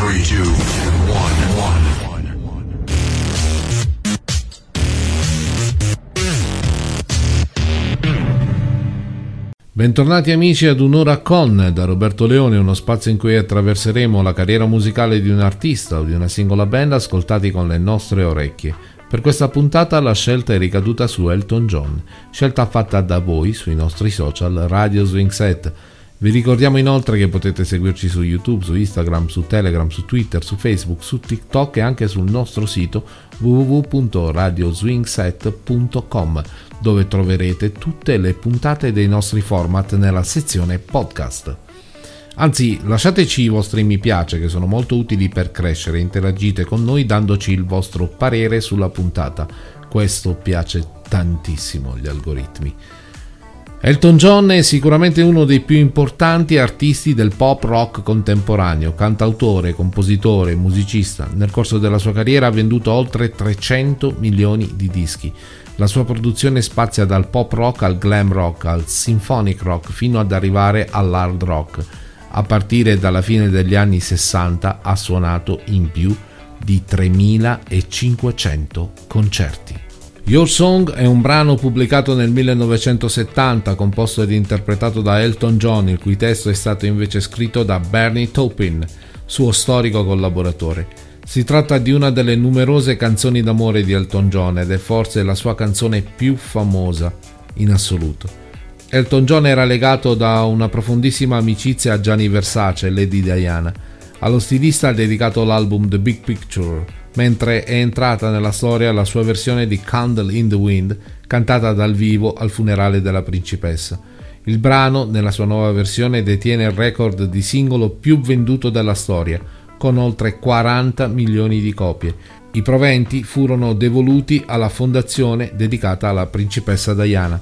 3, 2, 1, 1. Bentornati amici ad Un'ora con da Roberto Leone, uno spazio in cui attraverseremo la carriera musicale di un artista o di una singola band ascoltati con le nostre orecchie. Per questa puntata la scelta è ricaduta su Elton John, scelta fatta da voi sui nostri social Radio Swing Set. Vi ricordiamo inoltre che potete seguirci su YouTube, su Instagram, su Telegram, su Twitter, su Facebook, su TikTok e anche sul nostro sito www.radioswingset.com dove troverete tutte le puntate dei nostri format nella sezione podcast. Anzi, lasciateci i vostri mi piace che sono molto utili per crescere, interagite con noi dandoci il vostro parere sulla puntata. Questo piace tantissimo agli algoritmi. Elton John è sicuramente uno dei più importanti artisti del pop rock contemporaneo, cantautore, compositore, musicista. Nel corso della sua carriera ha venduto oltre 300 milioni di dischi. La sua produzione spazia dal pop rock al glam rock al symphonic rock fino ad arrivare all'hard rock. A partire dalla fine degli anni 60 ha suonato in più di 3500 concerti. Your Song è un brano pubblicato nel 1970, composto ed interpretato da Elton John, il cui testo è stato invece scritto da Bernie Taupin, suo storico collaboratore. Si tratta di una delle numerose canzoni d'amore di Elton John ed è forse la sua canzone più famosa in assoluto. Elton John era legato da una profondissima amicizia a Gianni Versace Lady Diana. Allo stilista ha dedicato l'album The Big Picture, mentre è entrata nella storia la sua versione di Candle in the Wind, cantata dal vivo al funerale della principessa. Il brano, nella sua nuova versione, detiene il record di singolo più venduto della storia, con oltre 40 milioni di copie. I proventi furono devoluti alla fondazione dedicata alla principessa Diana.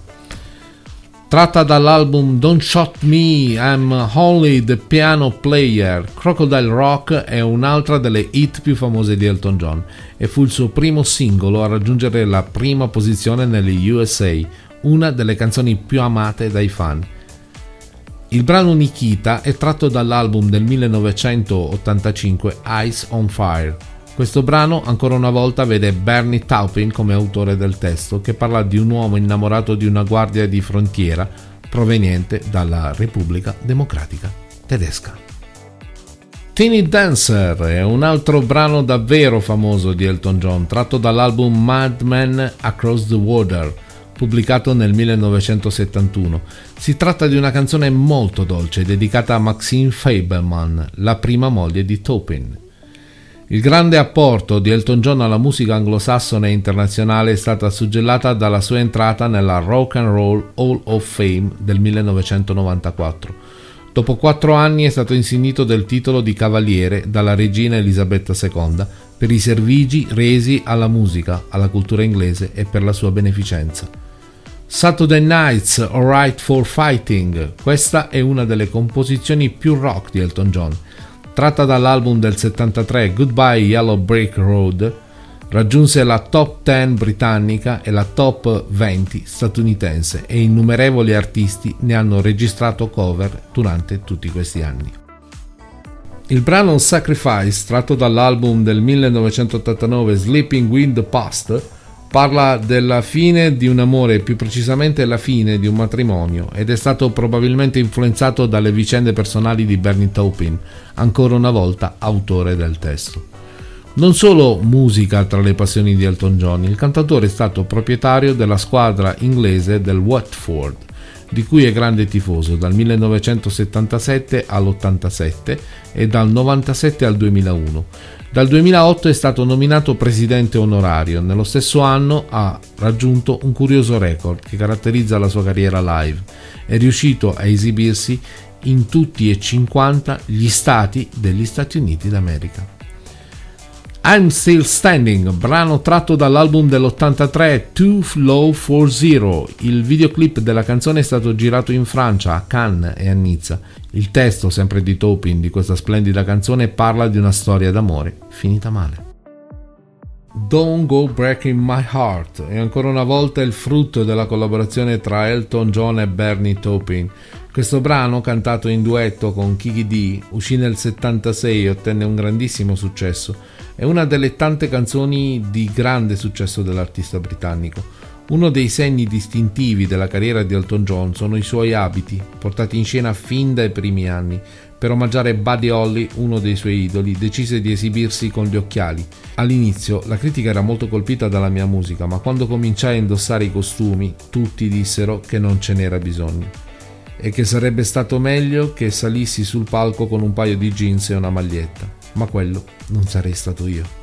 Tratta dall'album Don't Shot Me, I'm Only the Piano Player, Crocodile Rock è un'altra delle hit più famose di Elton John e fu il suo primo singolo a raggiungere la prima posizione negli USA, una delle canzoni più amate dai fan. Il brano Nikita è tratto dall'album del 1985 Ice on Fire. Questo brano ancora una volta vede Bernie Taupin come autore del testo che parla di un uomo innamorato di una guardia di frontiera proveniente dalla Repubblica Democratica Tedesca. Teeny Dancer è un altro brano davvero famoso di Elton John tratto dall'album Mad Men Across the Water pubblicato nel 1971. Si tratta di una canzone molto dolce dedicata a Maxine Fableman, la prima moglie di Taupin. Il grande apporto di Elton John alla musica anglosassone e internazionale è stata suggellata dalla sua entrata nella Rock and Roll Hall of Fame del 1994. Dopo quattro anni è stato insignito del titolo di cavaliere dalla regina Elisabetta II per i servigi resi alla musica, alla cultura inglese e per la sua beneficenza. Saturday Nights Alright for Fighting. Questa è una delle composizioni più rock di Elton John. Tratta dall'album del 73 Goodbye Yellow Brick Road, raggiunse la top 10 britannica e la top 20 statunitense e innumerevoli artisti ne hanno registrato cover durante tutti questi anni. Il brano Sacrifice, tratto dall'album del 1989 Sleeping the Past, Parla della fine di un amore, più precisamente la fine di un matrimonio, ed è stato probabilmente influenzato dalle vicende personali di Bernie Taupin, ancora una volta autore del testo. Non solo musica tra le passioni di Elton John, il cantatore è stato proprietario della squadra inglese del Watford, di cui è grande tifoso dal 1977 all'87 e dal 97 al 2001 dal 2008 è stato nominato presidente onorario. Nello stesso anno ha raggiunto un curioso record che caratterizza la sua carriera live. È riuscito a esibirsi in tutti e 50 gli stati degli Stati Uniti d'America. I'm Still Standing, brano tratto dall'album dell'83 Too Low for Zero. Il videoclip della canzone è stato girato in Francia, a Cannes e a Nizza. Il testo, sempre di Topin, di questa splendida canzone parla di una storia d'amore finita male. Don't Go Breaking My Heart è ancora una volta il frutto della collaborazione tra Elton John e Bernie Taupin Questo brano, cantato in duetto con Kiki D, uscì nel 76 e ottenne un grandissimo successo. È una delle tante canzoni di grande successo dell'artista britannico. Uno dei segni distintivi della carriera di Elton John sono i suoi abiti, portati in scena fin dai primi anni. Per omaggiare Buddy Holly, uno dei suoi idoli, decise di esibirsi con gli occhiali. All'inizio la critica era molto colpita dalla mia musica, ma quando cominciai a indossare i costumi, tutti dissero che non ce n'era bisogno e che sarebbe stato meglio che salissi sul palco con un paio di jeans e una maglietta, ma quello non sarei stato io.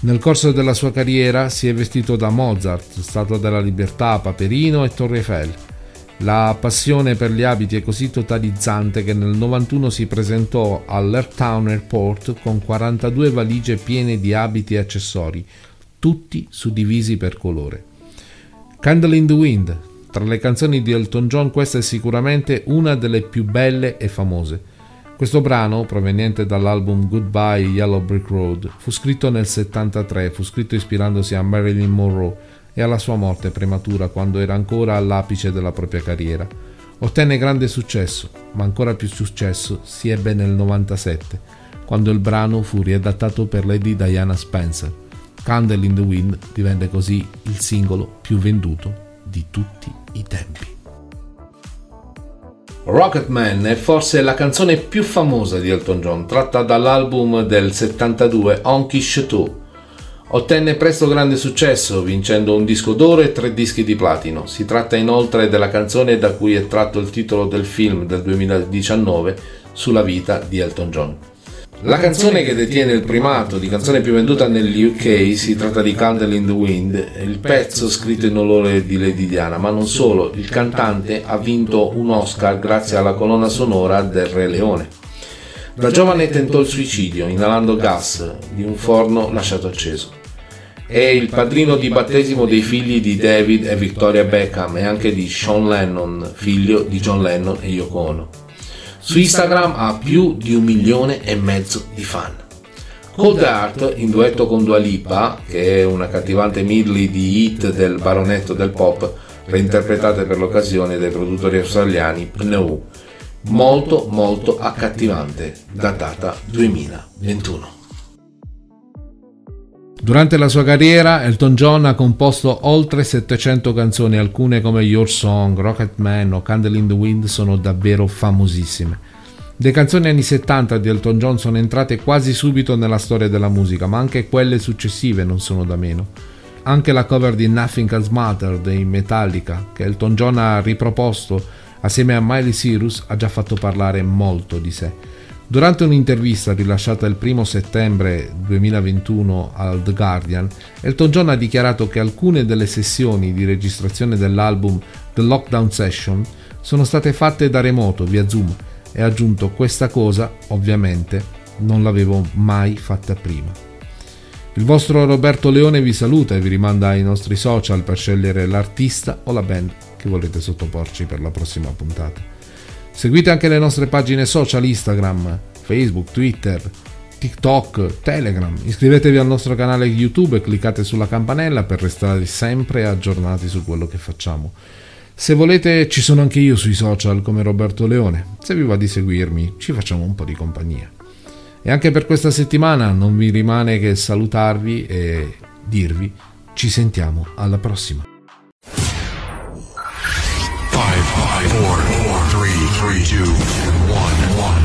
Nel corso della sua carriera si è vestito da Mozart, Statua della Libertà, Paperino e Torre Eiffel. La passione per gli abiti è così totalizzante che nel 91 si presentò all'Airtown Airport con 42 valigie piene di abiti e accessori, tutti suddivisi per colore. Candle in the Wind, tra le canzoni di Elton John questa è sicuramente una delle più belle e famose. Questo brano, proveniente dall'album Goodbye Yellow Brick Road, fu scritto nel 73, fu scritto ispirandosi a Marilyn Monroe e alla sua morte prematura quando era ancora all'apice della propria carriera. Ottenne grande successo, ma ancora più successo si ebbe nel 97, quando il brano fu riadattato per Lady Diana Spencer. Candle in the Wind divenne così il singolo più venduto di tutti i tempi. Rocketman è forse la canzone più famosa di Elton John, tratta dall'album del 72 Honky Chateau. Ottenne presto grande successo, vincendo un disco d'oro e tre dischi di platino. Si tratta inoltre della canzone da cui è tratto il titolo del film del 2019 sulla vita di Elton John. La canzone che detiene il primato di canzone più venduta negli UK si tratta di Candle in the Wind, il pezzo scritto in onore di Lady Diana, ma non solo, il cantante ha vinto un Oscar grazie alla colonna sonora del Re Leone. Da giovane tentò il suicidio inalando gas di un forno lasciato acceso. È il padrino di battesimo dei figli di David e Victoria Beckham e anche di Sean Lennon, figlio di John Lennon e Yoko Ono. Su Instagram ha più di un milione e mezzo di fan. Cold Heart, in duetto con Dua Lipa, che è una cattivante medley di hit del baronetto del pop, reinterpretate per l'occasione dai produttori australiani Pneu. Molto molto accattivante, datata 2021. Durante la sua carriera, Elton John ha composto oltre 700 canzoni, alcune come Your Song, Rocket Man o Candle in the Wind sono davvero famosissime. Le canzoni anni 70 di Elton John sono entrate quasi subito nella storia della musica, ma anche quelle successive non sono da meno. Anche la cover di Nothing Else Matter dei Metallica, che Elton John ha riproposto assieme a Miley Cyrus, ha già fatto parlare molto di sé. Durante un'intervista rilasciata il 1 settembre 2021 al The Guardian, Elton John ha dichiarato che alcune delle sessioni di registrazione dell'album The Lockdown Session sono state fatte da remoto via Zoom e ha aggiunto questa cosa, ovviamente, non l'avevo mai fatta prima. Il vostro Roberto Leone vi saluta e vi rimanda ai nostri social per scegliere l'artista o la band che volete sottoporci per la prossima puntata. Seguite anche le nostre pagine social Instagram, Facebook, Twitter, TikTok, Telegram. Iscrivetevi al nostro canale YouTube e cliccate sulla campanella per restare sempre aggiornati su quello che facciamo. Se volete ci sono anche io sui social come Roberto Leone. Se vi va di seguirmi ci facciamo un po' di compagnia. E anche per questa settimana non vi rimane che salutarvi e dirvi ci sentiamo alla prossima. Five, five, three, two, one, one.